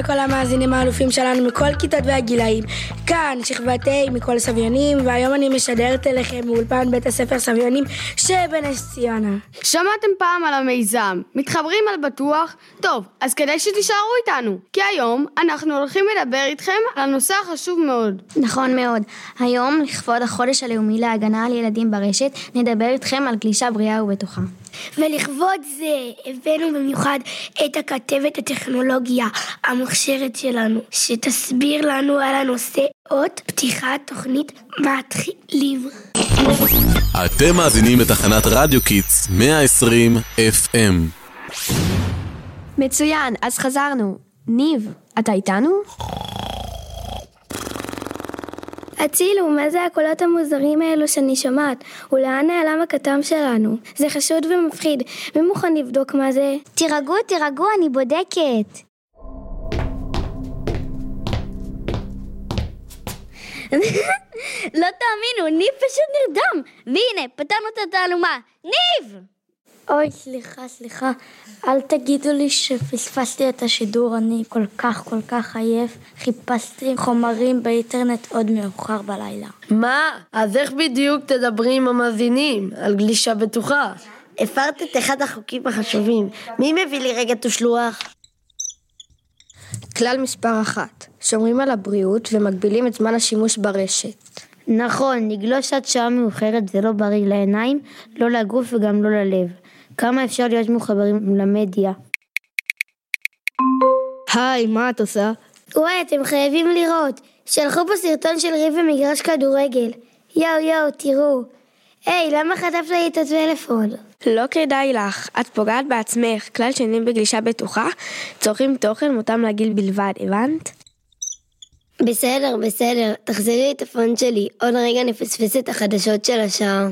לכל המאזינים האלופים שלנו מכל כיתות והגילאים. כאן שכבת ה' מכל סביונים, והיום אני משדרת אליכם מאולפן בית הספר סביונים שבנס ציונה. שמעתם פעם על המיזם, מתחברים על בטוח? טוב, אז כדאי שתישארו איתנו, כי היום אנחנו הולכים לדבר איתכם על נושא חשוב מאוד. נכון מאוד. היום, לכבוד החודש הלאומי להגנה על ילדים ברשת, נדבר איתכם על גלישה בריאה ובטוחה. ולכבוד זה הבאנו במיוחד את הכתבת הטכנולוגיה המוכשרת שלנו, שתסביר לנו על הנושא אות פתיחת תוכנית מתחילים. אתם מאזינים לתחנת רדיו Kids 120 FM. מצוין, אז חזרנו. ניב, אתה איתנו? הצילו, מה זה הקולות המוזרים האלו שאני שומעת? ולאן נעלם הכתב שלנו? זה חשוד ומפחיד. מי מוכן לבדוק מה זה? תירגעו, תירגעו, אני בודקת. לא תאמינו, ניב פשוט נרדם! והנה, פתרנו את התעלומה. ניב! אוי, סליחה, סליחה. אל תגידו לי שפספסתי את השידור, אני כל כך כל כך עייף. חיפשתי חומרים באינטרנט עוד מאוחר בלילה. מה? אז איך בדיוק תדברי עם המאזינים על גלישה בטוחה? הפרת את אחד החוקים החשובים. מי מביא לי רגע תושלוח? כלל מספר אחת, שומרים על הבריאות ומגבילים את זמן השימוש ברשת. נכון, לגלוש עד שעה מאוחרת זה לא בריא לעיניים, לא לגוף וגם לא ללב. כמה אפשר להיות מחוברים למדיה? היי, מה את עושה? וואי, אתם חייבים לראות. שלחו פה סרטון של ריב במגרש כדורגל. יואו יואו, תראו. היי, למה חטפת לי את הטלפון? לא כדאי לך, את פוגעת בעצמך. כלל שני בגלישה בטוחה, צורכים תוכן מותאם לגיל בלבד, הבנת? בסדר, בסדר, תחזירי את הפון שלי, עוד רגע נפספס את החדשות של השעה.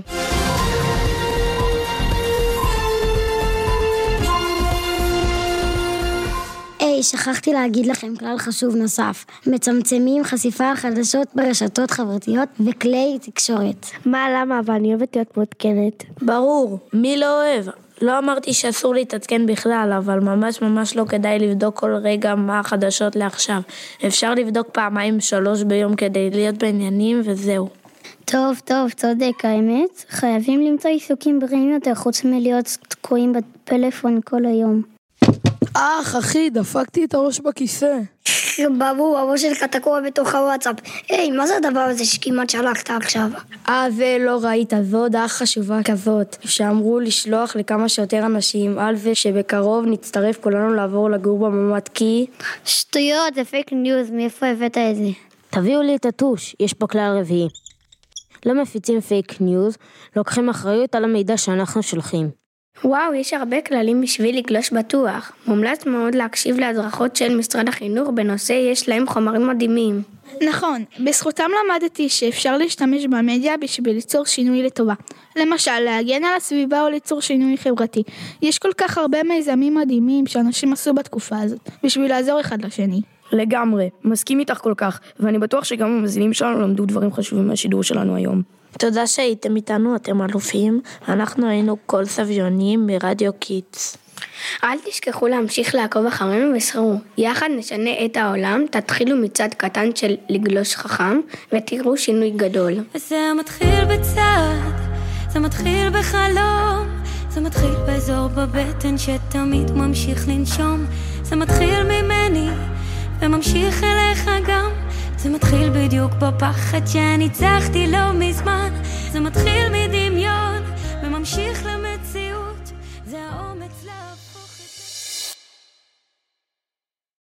היי, שכחתי להגיד לכם כלל חשוב נוסף. מצמצמים חשיפה חדשות ברשתות חברתיות וכלי תקשורת. מה, למה? אבל אני אוהבת להיות מעודכנת. ברור, מי לא אוהב? לא אמרתי שאסור להתעדכן בכלל, אבל ממש ממש לא כדאי לבדוק כל רגע מה החדשות לעכשיו. אפשר לבדוק פעמיים שלוש ביום כדי להיות בעניינים וזהו. טוב, טוב, צודק, האמת. חייבים למצוא עיסוקים בריאים יותר חוץ מלהיות תקועים בפלאפון כל היום. אח, אחי, דפקתי את הראש בכיסא. בבו, הראש שלך תקוע בתוך הוואטסאפ. היי, מה זה הדבר הזה שכמעט שלחת עכשיו? אה, זה לא ראית, זו הודעה חשובה כזאת, שאמרו לשלוח לכמה שיותר אנשים על זה שבקרוב נצטרף כולנו לעבור לגור בממ"ד כי... שטויות, זה פייק ניוז, מאיפה הבאת את זה? תביאו לי את הטוש, יש פה כלל רביעי. לא מפיצים פייק ניוז, לוקחים אחריות על המידע שאנחנו שולחים. וואו, יש הרבה כללים בשביל לגלוש בטוח. מומלץ מאוד להקשיב להדרכות של משרד החינוך בנושא יש להם חומרים מדהימים. נכון, בזכותם למדתי שאפשר להשתמש במדיה בשביל ליצור שינוי לטובה. למשל, להגן על הסביבה או ליצור שינוי חברתי. יש כל כך הרבה מיזמים מדהימים שאנשים עשו בתקופה הזאת, בשביל לעזור אחד לשני. לגמרי, מסכים איתך כל כך, ואני בטוח שגם המאזינים שלנו למדו דברים חשובים מהשידור שלנו היום. תודה שהייתם איתנו, אתם אלופים. אנחנו היינו כל סביונים ברדיו Kids. אל תשכחו להמשיך לעקוב אחרינו וזכרו. יחד נשנה את העולם, תתחילו מצעד קטן של לגלוש חכם, ותראו שינוי גדול. זה מתחיל בצעד, זה מתחיל בחלום, זה מתחיל באזור בבטן שתמיד ממשיך לנשום, זה מתחיל וממשיך אליך גם. זה מתחיל בדיוק בפחד שניצחתי לא מזמן זה מתחיל